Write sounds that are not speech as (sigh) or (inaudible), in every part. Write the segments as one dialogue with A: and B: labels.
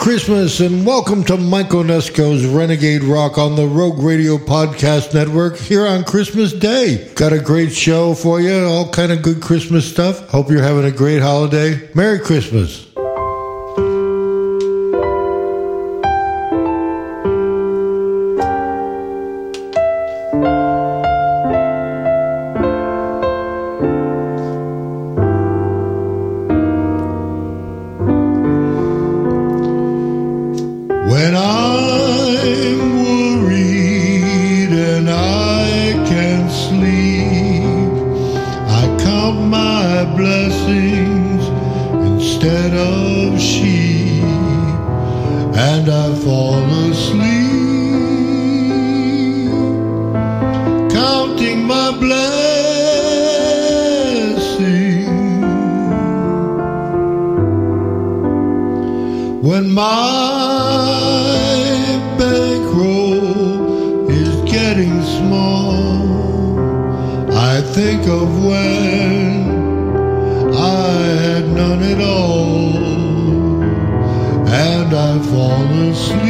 A: Christmas and welcome to Mike Onesko's Renegade Rock on the Rogue Radio Podcast Network here on Christmas Day. Got a great show for you, all kind of good Christmas stuff. Hope you're having a great holiday. Merry Christmas. Had none at all, and I fall asleep,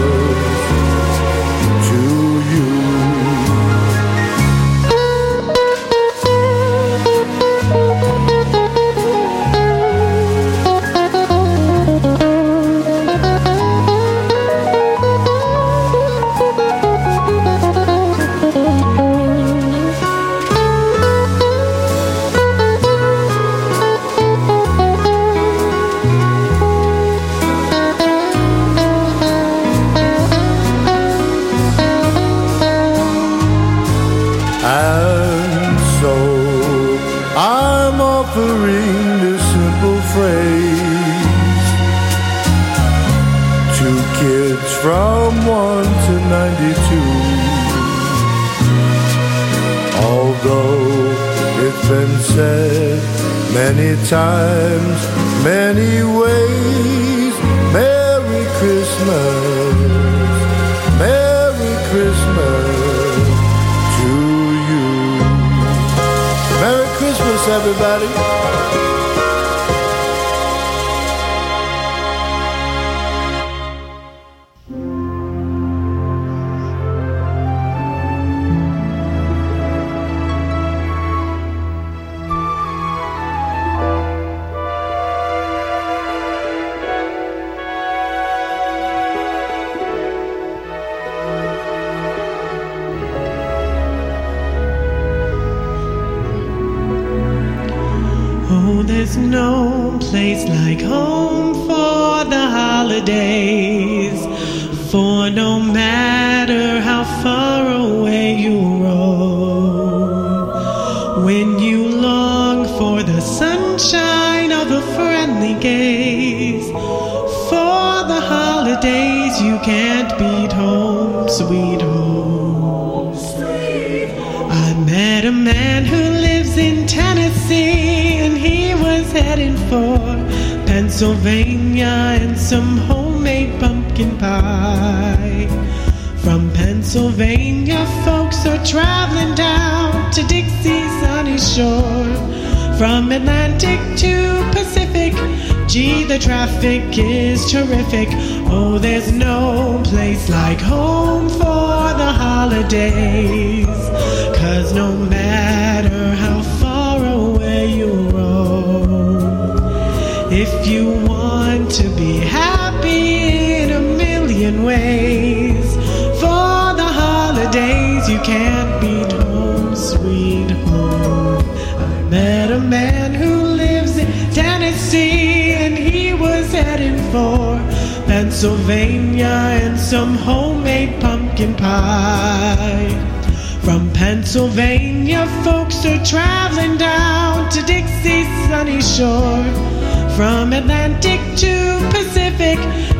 A: phrase. Two kids
B: from 1 to 92. Although it's been said many times, many ways, Merry Christmas, Merry Christmas to you. Merry Christmas, everybody.
C: Can't beat home, sweet home. I met a man who lives in Tennessee and he was heading for Pennsylvania and some homemade pumpkin pie. From Pennsylvania, folks are traveling down to Dixie's sunny shore. From Atlantic to Pacific, gee, the traffic is terrific. Oh, there's no place like home for the holidays. Cause no matter how far away you roam, if you want to be happy in a million ways, Pennsylvania and some homemade pumpkin pie. From Pennsylvania, folks are traveling down to Dixie's sunny shore. From Atlantic to Pacific,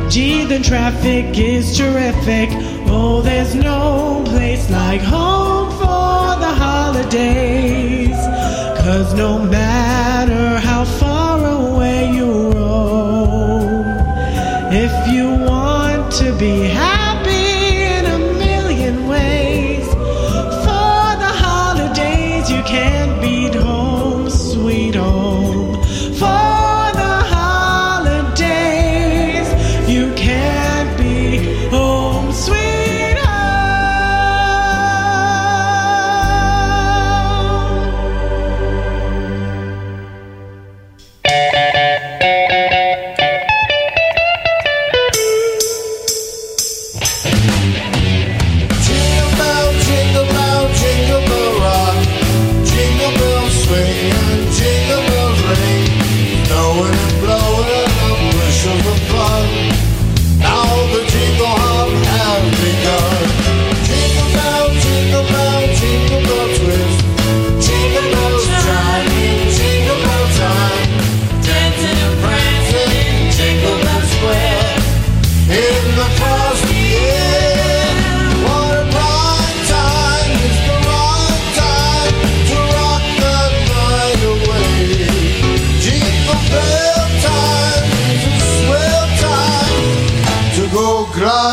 C: gee, the traffic is terrific. Oh, there's no place like home for the holidays. Cause no matter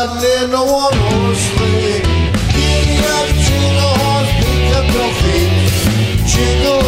C: hardly no one was free. Giddy up, jingle horse, pick up your feet. Jingle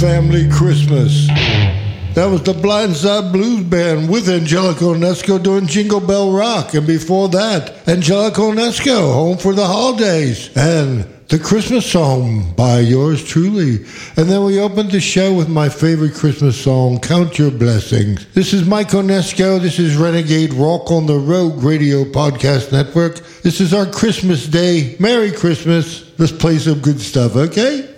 A: family Christmas. That was the Blindside Blues Band with Angelico Nesco doing Jingle Bell Rock. And before that, Angelico Nesco, Home for the Holidays. And the Christmas song by yours truly. And then we opened the show with my favorite Christmas song, Count Your Blessings. This is Mike Onesko. This is Renegade Rock on the Rogue Radio Podcast Network. This is our Christmas Day. Merry Christmas. Let's play some good stuff, okay?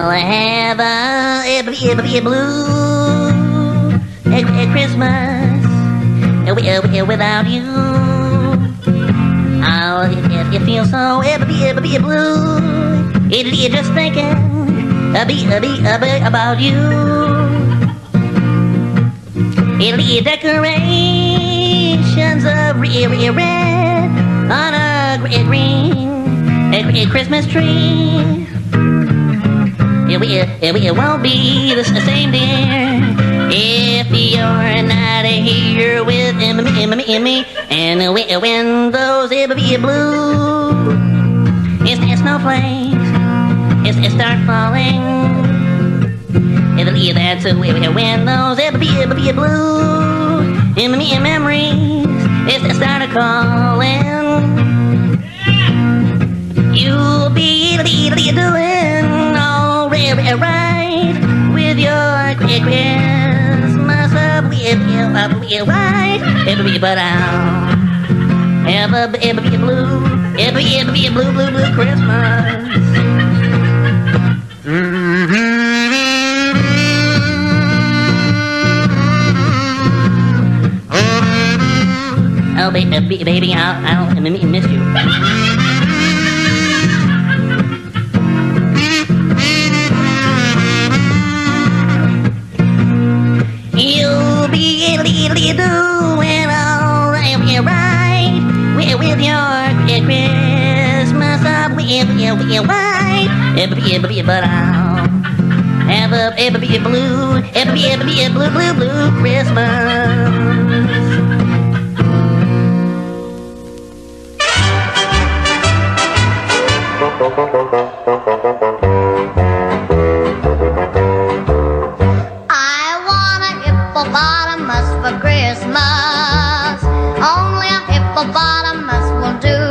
D: I'll have a, a, a blue a, a Christmas without you. Oh, it, it feels so a, a, a, a blue. It, it just thinking a be a be a be about you. It'll be decorations of red, red on a green, a, a Christmas tree. It, it, it won't be the same, dear, if you're not here with me, me, me, me. And when those blue, it's, snowflakes, it's, it start falling. It'll that's when those it be, it be blue, in me memories, it's start calling. You'll be doing all right with your Christmas up with you, up right. It'll be but a, it'll be blue, it'll be, it'll be a blue, blue, blue Christmas. (laughs) Oh, uh, baby, baby, I'll, I'll miss you. Be doing all right with, with your Christmas up with your wife. But I'll have a, ever be a blue, ever be, ever be a blue, blue, blue Christmas.
E: I (laughs) will do.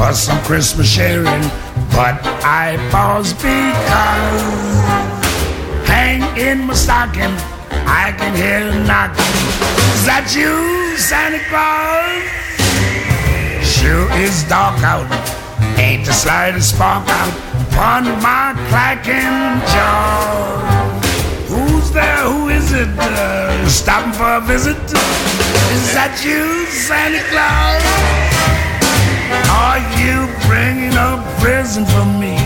E: For
F: some Christmas sharing, but I pause because hang in my stocking, I can hear a knocking. Is that you, Santa Claus? Sure is dark out, ain't the slightest spark out upon my clacking jaw. Who's there? Who is it? Uh, stopping for a visit? Is that you, Santa Claus? Are you bringing a present for me?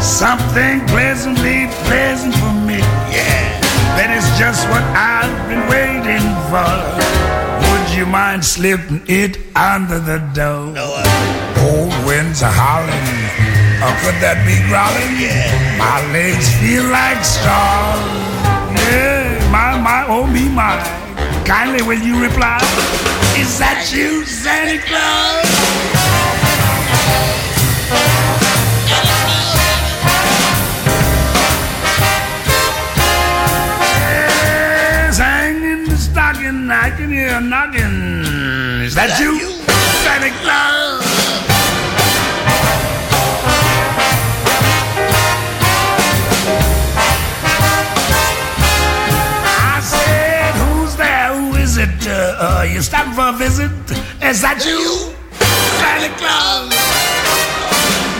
F: Something pleasantly pleasant for me. Yeah, that is just what I've been waiting for. Would you mind slipping it under the door? No, uh. Old winds are howling. Or could that be growling? Yeah. My legs feel like straw. Yeah, my, my, oh me, my. Kindly will you reply? Is that you, Santa Claus? Yes, hang in the stocking, I can hear a knocking. Is that, you, Santa Uh, you stopping for a visit? Is that you, Santa Claus?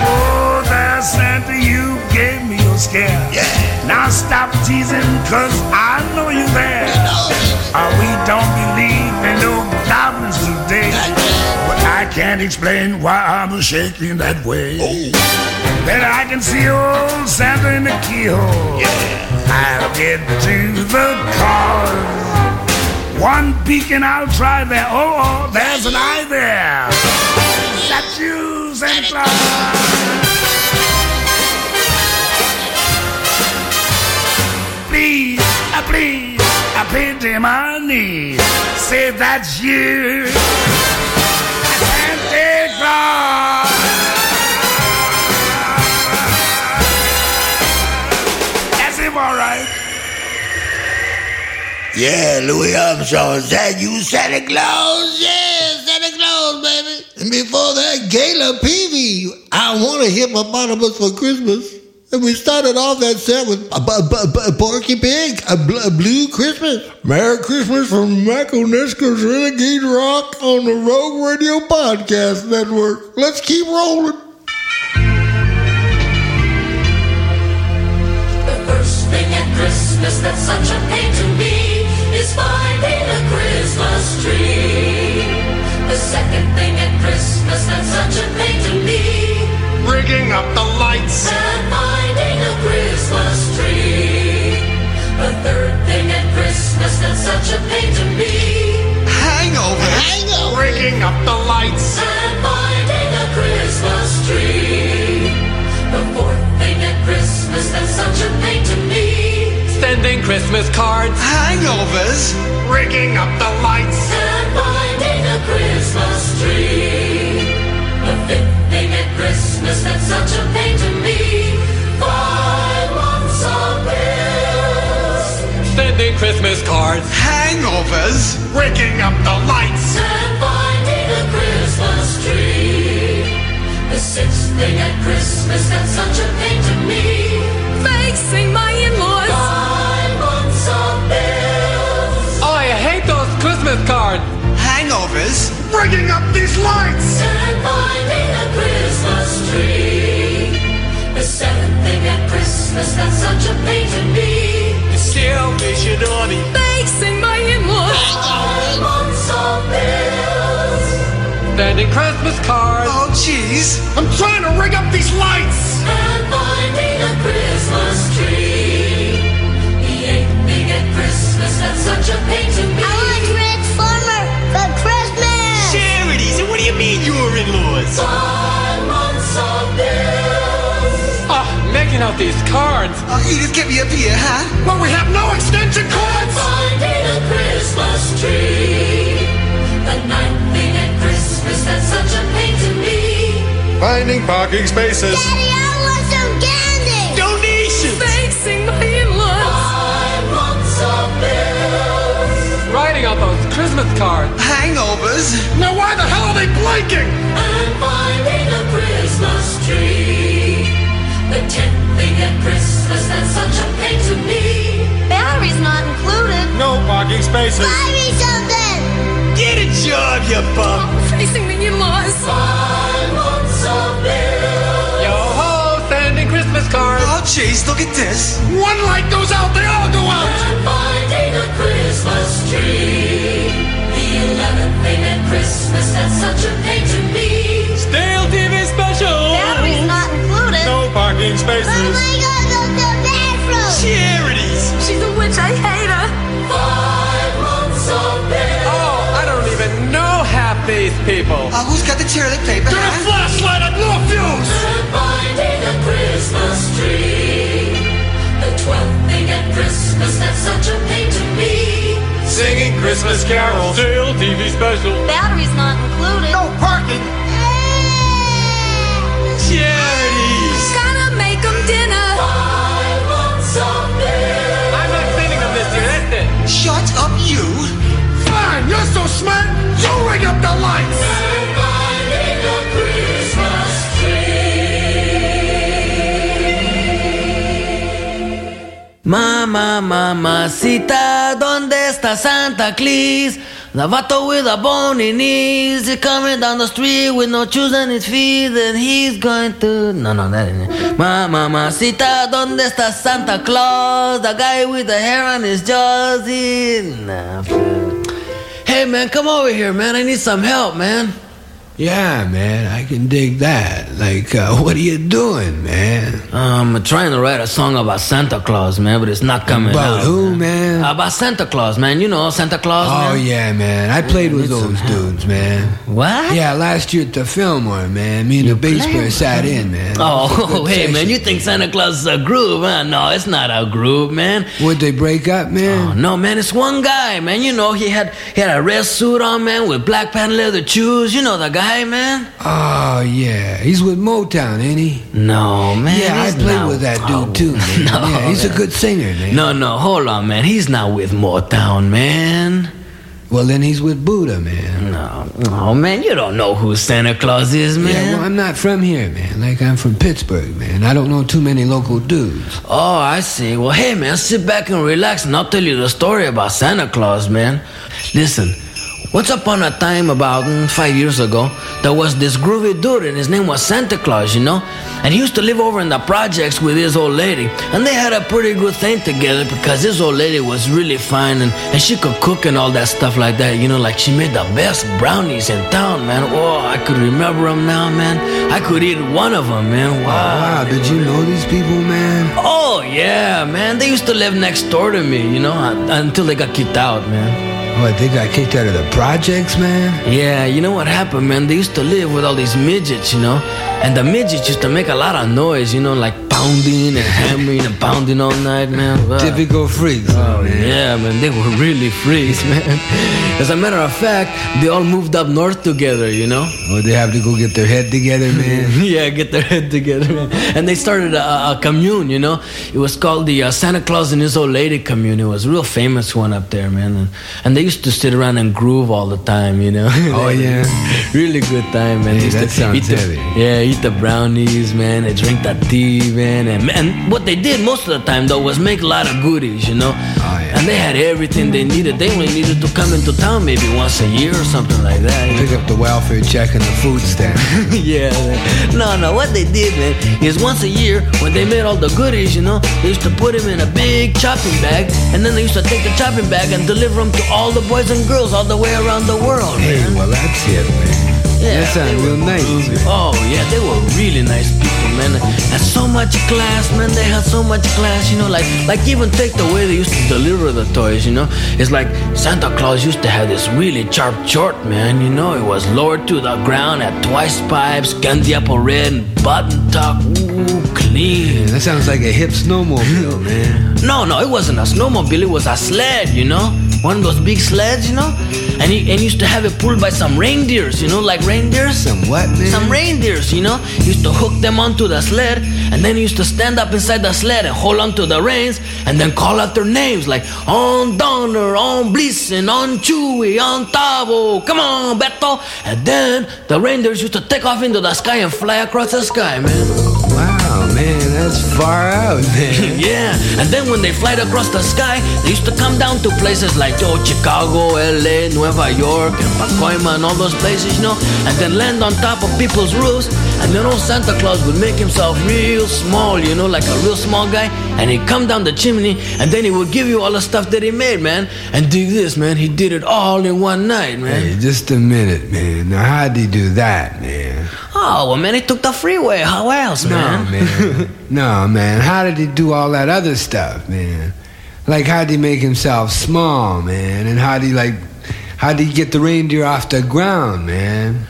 F: Oh, there, Santa, you gave me a scare. Yeah. Now stop teasing, cause I know you're there. Uh, we don't believe in no goblins today. But I can't explain why I'm shaking that way. Oh. Then I can see old Santa in the keyhole. Yeah. I'll get to the cause. One beacon I'll try there. Oh, oh, there's an eye there. that you, Santa Claus? Please, uh, please, I bend to my knees. Say that's you, Santa Claus. That's all right.
G: Yeah, Louis Armstrong, is that you, Santa Claus? Yeah, Santa Claus, baby.
A: And before that, Gayla Peevey, I wanna hit a hippopotamus for Christmas. And we started off that set with a, b- b- b- Porky Pig, a, bl- a Blue Christmas. Merry Christmas from Mike Onesko's Renegade Rock on the Rogue Radio Podcast Network. Let's keep rolling.
H: The first thing at Christmas that's such a pain to me finding a Christmas tree. The second thing at Christmas that's such a pain to me
F: Rigging up the lights.
H: and finding a Christmas tree. The third thing at Christmas that's such a pain to me
F: Hangover.
G: Hangover.
F: Rigging up the lights.
H: and finding a Christmas tree. The fourth thing at Christmas that's such a pain to me
I: Sending Christmas cards.
F: Hangovers. Rigging up the lights.
H: and finding a Christmas tree. The fifth thing at Christmas that's such a pain to me. Five months of bills
I: Sending Christmas cards.
F: Hangovers. Rigging up the lights.
H: and finding a Christmas tree. The sixth thing at Christmas that's such a pain to me.
J: Facing my in-laws.
I: Christmas cards.
F: Hangovers. Bringing up these lights.
H: and finding a Christmas tree. The seventh thing at Christmas that's such a pain to me.
J: Facing my in-laws.
H: Five months of bills
I: Sending Christmas cards.
F: Oh, jeez.
I: out these cards.
F: Oh, you just get me a beer, huh? Well, we have no extension cords.
H: Finding a Christmas tree. The ninth thing at Christmas that's such a pain to me.
F: Finding parking spaces.
E: Daddy, I want some
K: candy.
L: Donations.
J: Fixing my in-laws. I want bills.
I: Writing out those Christmas cards.
L: Hangovers.
F: Now why the hell are they blinking?
H: I'm finding a Christmas tree. The tenth thing at Christmas that's such a pain to me.
E: Batteries not included.
F: No parking spaces.
E: Buy me something.
L: Get a job, you bum.
J: Facing the in-laws.
H: Five months of bill.
I: Yo ho, sending Christmas cards.
L: Oh, jeez, look at this.
F: One light goes out, they all
I: people.
L: Uh, who's got the toilet paper?
F: Get a flashlight, I blew a fuse.
H: And finding a Christmas tree. The twelfth thing at Christmas that's such a pain to me.
I: Singing Christmas carols. Stale TV special.
E: Batteries not included.
F: No parking.
L: Charities. You
F: ring up the lights.
M: Mama, mamacita, ¿dónde está Santa Claus? The vato with a bony knees, he's coming down the street with no shoes on his feet, and he's going to. No, no, ¿dónde está Santa Claus? The guy with the hair on his jaws, he. Nah, Hey, man, come over here, man. I need some help, man.
N: Yeah, man, I can dig that. Like, uh, (laughs) what are you doing, man?
M: I'm trying to write a song about Santa Claus, man, but it's not coming
N: About
M: out.
N: who, man?
M: About Santa Claus, man. You know Santa Claus,
N: Oh
M: man.
N: yeah, man. I played with those dudes, man.
M: What?
N: Yeah, last year at the Fillmore, man. Me and the bass player sat in, man.
M: Oh,
N: It was a good
M: hey, man, you think Santa Claus is a group, huh? No, it's not a groove, man.
N: Would they break up,
M: Oh,
N: man?
M: no, man, it's one guy, man. You know, he had he had a red suit on, man, with black patent leather shoes. You know the guy, man?
N: Oh yeah, he's with Motown, ain't he?
M: No, man.
N: yeah, I played
M: not-
N: with that
M: Oh,
N: dude too, man. (laughs)
M: No,
N: yeah, he's a good singer, man.
M: No, no, hold on, man. He's not with Motown, man.
N: Well, then he's with Buddha, man.
M: No, oh, man, you don't know who Santa Claus is, man.
N: Yeah, well, I'm not from here, man. Like, I'm from Pittsburgh, man. I don't know too many local dudes.
M: Oh, I see. Well, hey, man, sit back and relax, and I'll tell you the story about Santa Claus, man. Listen, once upon a time, about mm, five years ago, there was this groovy dude, and his name was Santa Claus, you know? And he used to live over in the projects with his old lady. And they had a pretty good thing together because his old lady was really fine and, and she could cook and all that stuff like that, you know? Like she made the best brownies in town, man. Oh, I could remember them now, man. I could eat one of them, man. Wow.
N: Wow, did you know these people, man?
M: Oh yeah, man. They used to live next door to me, you know, until they got kicked out, man.
N: What, they got kicked out of the projects, man?
M: Yeah, you know what happened, man? They used to live with all these midgets, you know, and the midgets used to make a lot of noise, you know, like pounding and hammering and pounding all night, man. Wow.
N: Typical freaks,
M: Oh
N: man.
M: yeah, man, they were really freaks, (laughs) man. As a matter of fact, they all moved up north together, you know.
N: Would they have to go get their head together, (laughs) man?
M: yeah, get their head together, man. And they started a, a commune, you know. It was called the uh, Santa Claus and His Old Lady Commune. It was a real famous one up there, man. And, and they used to sit around and groove all the time, you know.
N: Oh, (laughs) yeah?
M: really good time, man.
N: Hey,
M: They used
N: that
M: to
N: sounds
M: eat the,
N: heavy.
M: Yeah, eat the brownies, man. They drink that tea, man. And, and what they did most of the time, though, was make a lot of goodies, you know.
N: Oh, yeah.
M: And they had everything they needed. They only needed to come into town maybe once a year or something like that. you know?
N: Pick up the welfare check and the food stamp. (laughs)
M: yeah. No, no. What they did, man, is once a year when they made all the goodies, you know, they used to put them in a big chopping bag, and then they used to take the chopping bag and deliver them to all the boys and girls all the way around the world,
N: hey,
M: man.
N: well, that's it, man.
M: Yeah,
N: that sounds
M: they were
N: real nice.
M: Oh yeah, they were really nice people, man. And so much class, man. They had so much class, you know. Like, like even take the way they used to deliver the toys, you know. It's like Santa Claus used to have this really sharp short, man. You know, it was lowered to the ground, at twice pipes, candy apple red, and button top. Ooh, clean.
N: That sounds like a hip snowmobile, man.
M: No, no, it wasn't a snowmobile. It was a sled, you know. One of those big sleds, you know, and he and he used to have it pulled by some reindeers, you know, like reindeers.
N: Some what, man?
M: Some reindeers, you know. He used to hook them onto the sled, and then he used to stand up inside the sled and hold onto the reins, and then call out their names like on Donner, on Blitzen, on Chewy, on Tavo, come on, Beto. And then the reindeers used to take off into the sky and fly across the sky, man.
N: Man, that's far out, (laughs) man.
M: yeah, and then when they fly across the sky, they used to come down to places like oh, Chicago, LA, Nueva York, and Pacoima, and all those places, you know, and then land on top of people's roofs. And then old Santa Claus would make himself real small, you know, like a real small guy, and he'd come down the chimney, and then he would give you all the stuff that he made, man. And dig this, man, he did it all in one night, man.
N: Hey, just a minute, man. Now, how'd he do that, man?
M: Oh, well, man, he took the freeway. How else, man?
N: No, man. (laughs) no, man. How did he do all that other stuff, man? Like, how'd he make himself small, man? And how'd he, like, how'd he get the reindeer off the ground, man?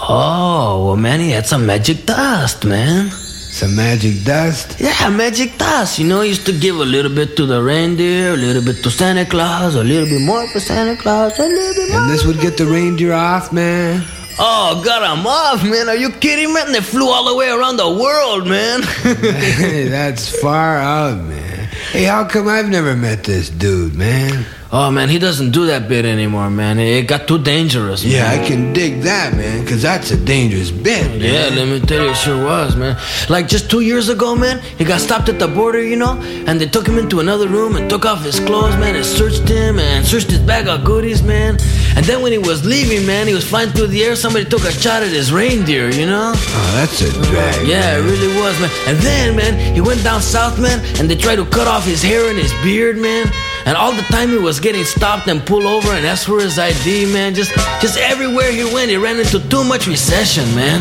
M: Oh, well, man, he had some magic dust, man.
N: Some magic dust?
M: Yeah, magic dust. You know, he used to give a little bit to the reindeer, a little bit to Santa Claus, a little bit more for Santa Claus, a little bit more.
N: And this would get the reindeer off, man?
M: Oh, got him off, man. Are you kidding, man? They flew all the way around the world, man. (laughs)
N: hey, that's far out, man. Hey, how come I've never met this dude, man?
M: Oh, man, he doesn't do that bit anymore, man. It got too dangerous, man.
N: Yeah, I can dig that, man, because that's a dangerous bit, man.
M: Yeah, let me tell you, it sure was, man. Like just two years ago, man, he got stopped at the border, you know, and they took him into another room and took off his clothes, man, and searched him and searched his bag of goodies, man. And then when he was leaving, man, he was flying through the air. Somebody took a shot at his reindeer, you know?
N: Oh, that's a drag.
M: Yeah, it really was, man. And then, man, he went down south, man, and they tried to cut off his hair and his beard, man. And all the time he was getting stopped and pulled over and asked for his ID, man. Just, just everywhere he went, he ran into too much recession, man.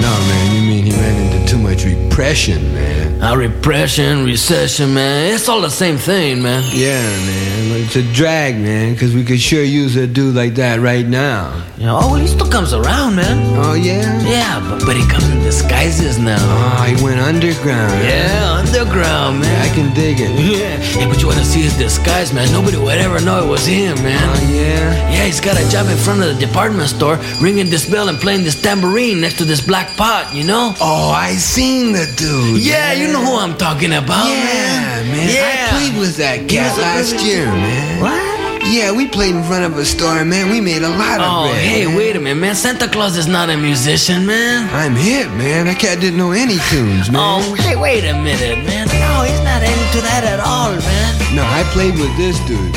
N: No, man, you mean he ran into too much repression, man.
M: Uh, repression, recession, man. It's all the same thing, man.
N: Yeah, man. It's a drag, man, because we could sure use a dude like that right now.
M: Yeah, oh, well, he still comes around, man.
N: Oh, yeah?
M: Yeah, but, but he comes in disguises now.
N: Oh, he went underground.
M: Yeah, underground, man.
N: Yeah, I can dig it.
M: Yeah, hey, but you want to see his disguise, man? Nobody would ever know it was him, man.
N: Oh, yeah?
M: Yeah, he's got a job in front of the department store, ringing this bell and playing this tambourine next to this black pot, you know?
N: Oh, I seen the dude.
M: Yeah, you know who I'm talking about,
N: Yeah,
M: man.
N: man.
M: Yeah.
N: I played with that cat last year, man.
M: What?
N: Yeah, we played in front of a store, man. We made a lot of
M: Oh,
N: bread.
M: hey,
N: man.
M: wait a minute, man. Santa Claus is not a musician, man.
N: I'm hip, man. That cat didn't know any tunes, man.
M: Oh, hey, wait a minute, man. No, he's not into that at all, man.
N: No, I played with this dude.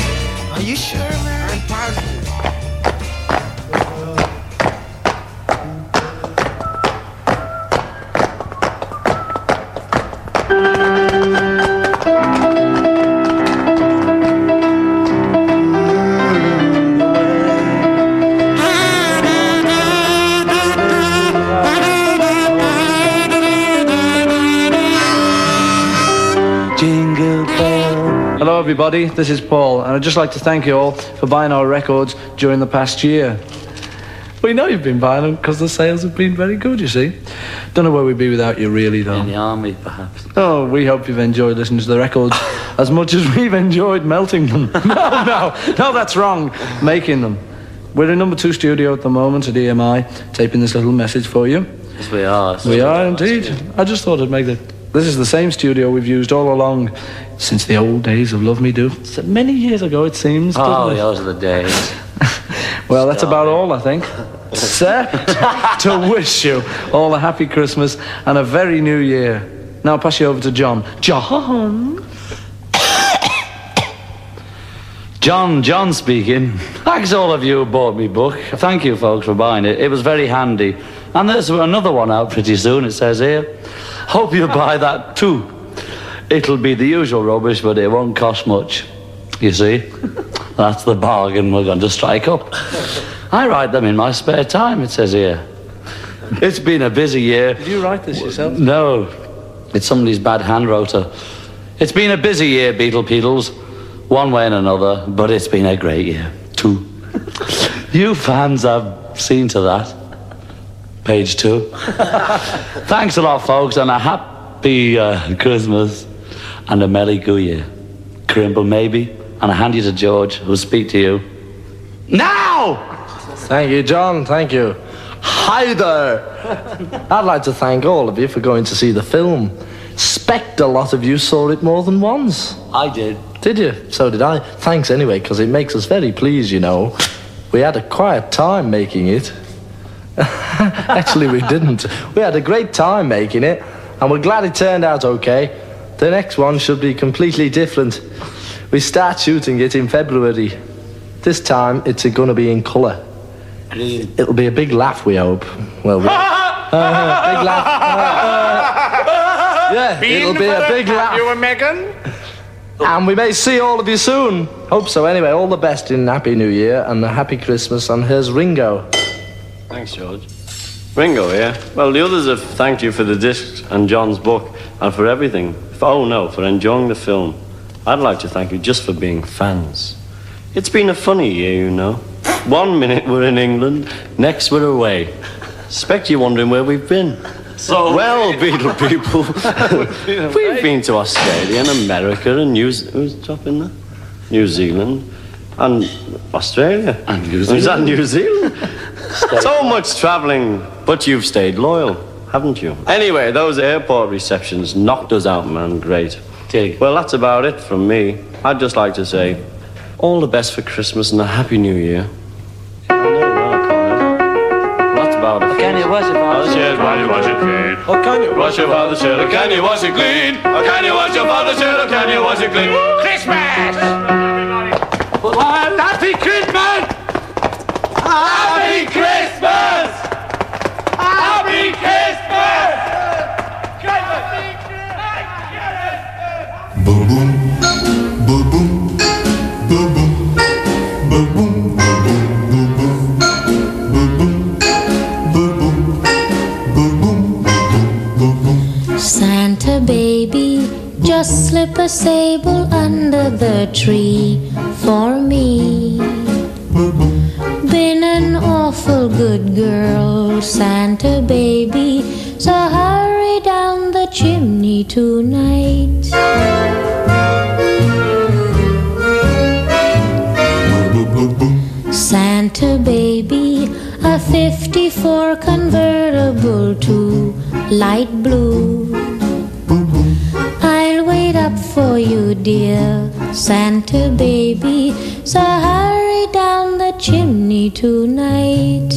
M: Are you sure, man?
N: I'm positive.
O: Everybody. This is Paul, and I'd just like to thank you all for buying our records during the past year. We know you've been buying them because the sales have been very good, you see. Don't know where we'd be without you, really, though.
P: In the army, perhaps.
O: Oh, we hope you've enjoyed listening to the records (laughs) as much as we've enjoyed melting them. (laughs) no, no, no, that's wrong. Making them. We're in number two studio at the moment at EMI, taping this little message for you.
P: Yes, we are.
O: We are indeed. I just thought I'd make it. This is the same studio we've used all along since the old days of Love Me Do. So many years ago, it seems.
P: Oh,
O: doesn't it?
P: those are the days. (laughs)
O: Well, that's about all, I think. (laughs) Except to wish you all a happy Christmas and a very new year. Now I'll pass you over to John. John?
P: John, John speaking. Thanks all of you who bought me book. Thank you, folks, for buying it. It was very handy. And there's another one out pretty soon, it says here. Hope you buy that too. It'll be the usual rubbish, but it won't cost much. You see? (laughs) That's the bargain we're going to strike up. I write them in my spare time, it says here. It's been a busy year.
O: Did you write this yourself?
P: No, it's somebody's bad hand rotor. It's been a busy year, Beetle Beetles, one way and another, but it's been a great year, too. (laughs) you fans have seen to that. Page two. (laughs) Thanks a lot, folks, and a happy uh, Christmas and a Merry Good Year. Crimble, maybe, and I hand you to George, who'll speak to you. Now!
Q: Thank you, John. Thank you. Hi there. (laughs) I'd like to thank all of you for going to see the film. Expect a lot of you saw it more than once.
P: I did.
Q: Did you? So did I. Thanks anyway, because it makes us very pleased, you know. We had a quiet time making it. (laughs) Actually, we didn't. We had a great time making it, and we're glad it turned out okay. The next one should be completely different. We start shooting it in February. This time, it's going to be in colour. It'll be a big laugh, we hope. Well, we- (laughs) Uh, big laugh. (laughs) yeah, it'll be a big laugh.
I: You and Megan?
Q: And we may see all of you soon. Hope so. Anyway, all the best in Happy New Year and a Happy Christmas. And here's Ringo.
R: Thanks, George. Ringo, yeah? Well, the others have thanked you for the discs and John's book and for everything. For, oh, no, for enjoying the film. I'd like to thank you just for being fans. It's been a funny year, you know. One minute we're in England, next we're away. Expect you're wondering where we've been.
I: So-
R: well, Beatle people, (laughs) we've been to Australia and America and New Z- who's top in there? New Zealand and Australia and New
P: Zealand.
R: Is that New Zealand? So much travelling, but you've stayed loyal, haven't you? Anyway, those airport receptions knocked us out, man. Great. Well, that's about it from me. I'd just like to say all the best for Christmas and a happy New Year. That's about it.
P: Oh, can you wash your father's
R: shirt while you wash it clean? Can you wash your father's shirt? Can you wash it clean? Oh, can you wash your father's shirt? Oh, can you wash it clean? Christmas!
I: Well, happy Christmas! Happy
S: a sable under the tree for me. Been an awful good girl, Santa baby, so hurry down the chimney tonight. Santa baby, a 54 convertible to light blue. For you, dear Santa baby. So hurry down the chimney tonight.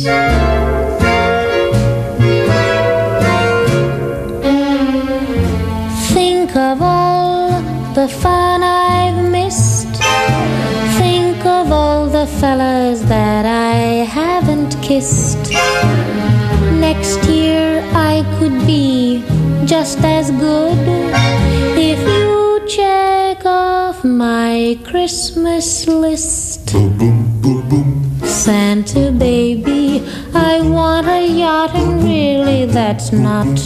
S: Think of all the fun I've missed. Think of all the fellas that I haven't kissed. Next year I could be just as good if you my Christmas list. Boom, boom, boom, boom. Santa baby, I want a yacht, and really that's not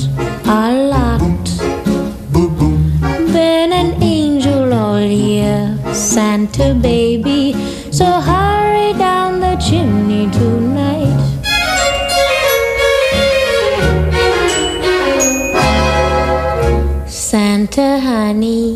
S: a lot. Been an angel all year, Santa baby, so hurry down the chimney tonight. Santa honey,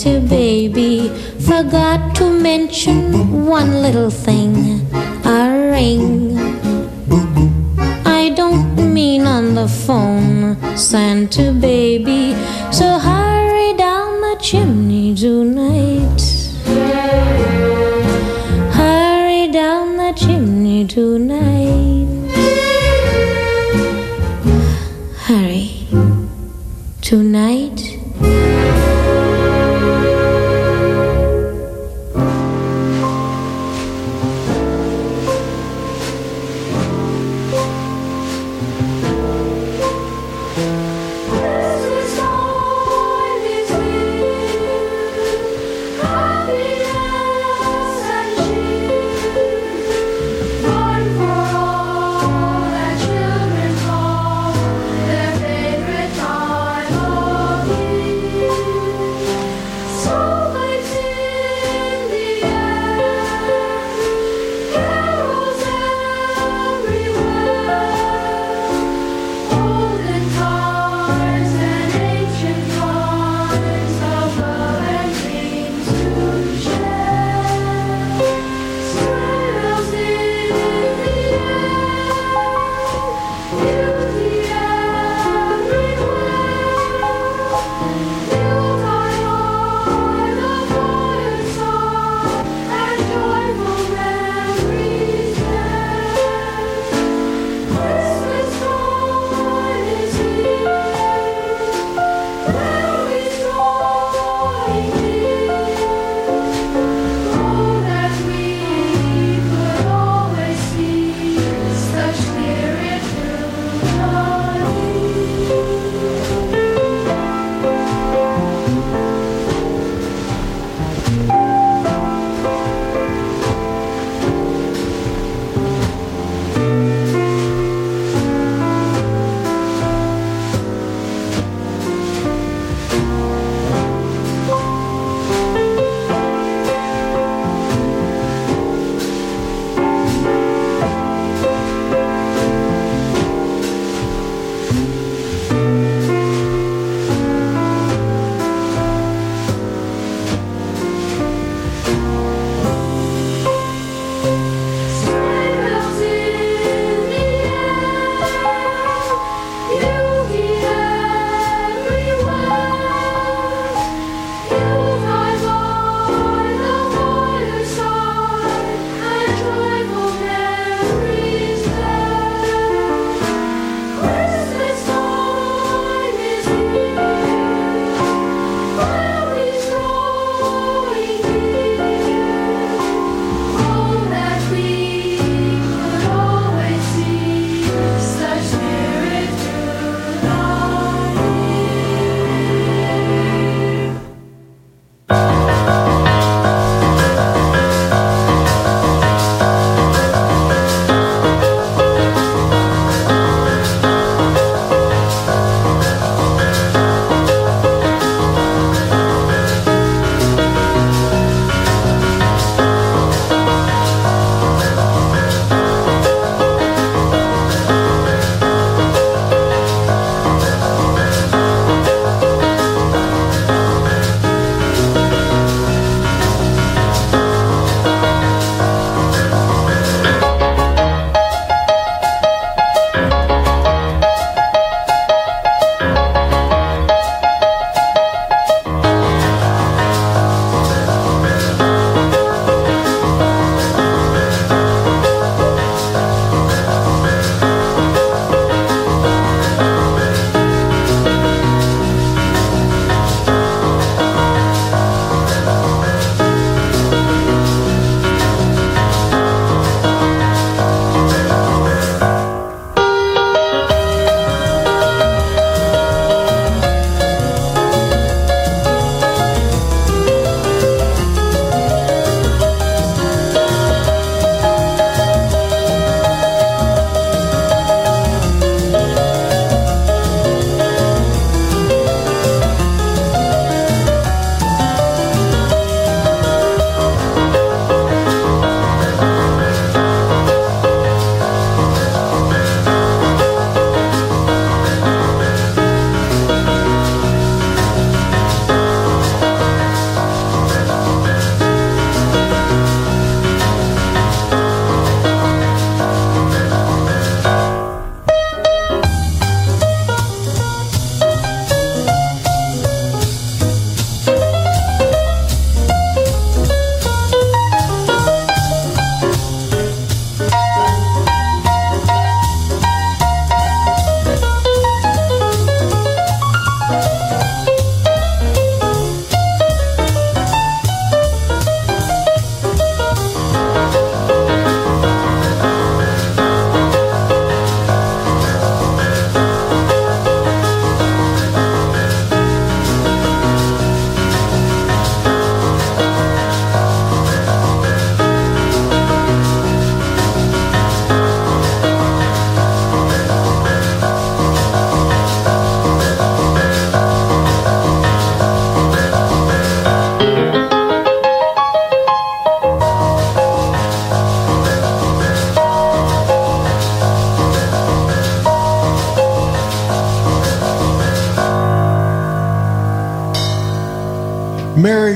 S: Santa baby forgot to mention one little thing a ring. I don't mean on the phone, Santa baby. So hurry down the chimney tonight.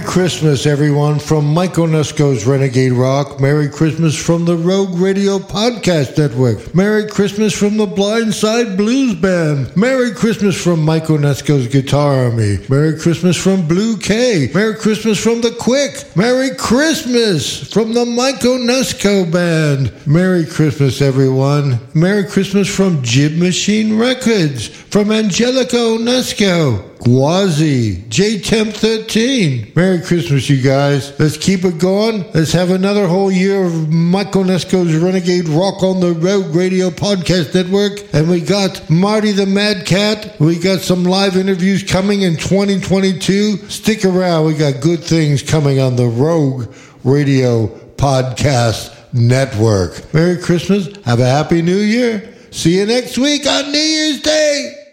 H: Christmas,
A: everyone, from Mike Onesko's Renegade Rock. Merry Christmas from the Rogue Radio Podcast Network. Merry Christmas from the Blindside Blues Band. Merry Christmas from Mike Onesko's Guitar Army. Merry Christmas from Blue K. Merry Christmas from The Quick. Merry Christmas from the Mike Onesko Band. Merry Christmas, everyone. Merry Christmas from Jib Machine Records. From Angelica Onesko. Gwazi, J Temp 13. Merry Christmas, you guys. Let's keep it going. Let's have another whole year of Mike Onesko's Renegade Rock on the Rogue Radio Podcast Network. And we got Marty the Mad Cat. We got some live interviews coming in 2022. Stick around. We got good things coming on the Rogue Radio Podcast Network. Merry Christmas. Have a happy new year. See you next week on New Year's Day.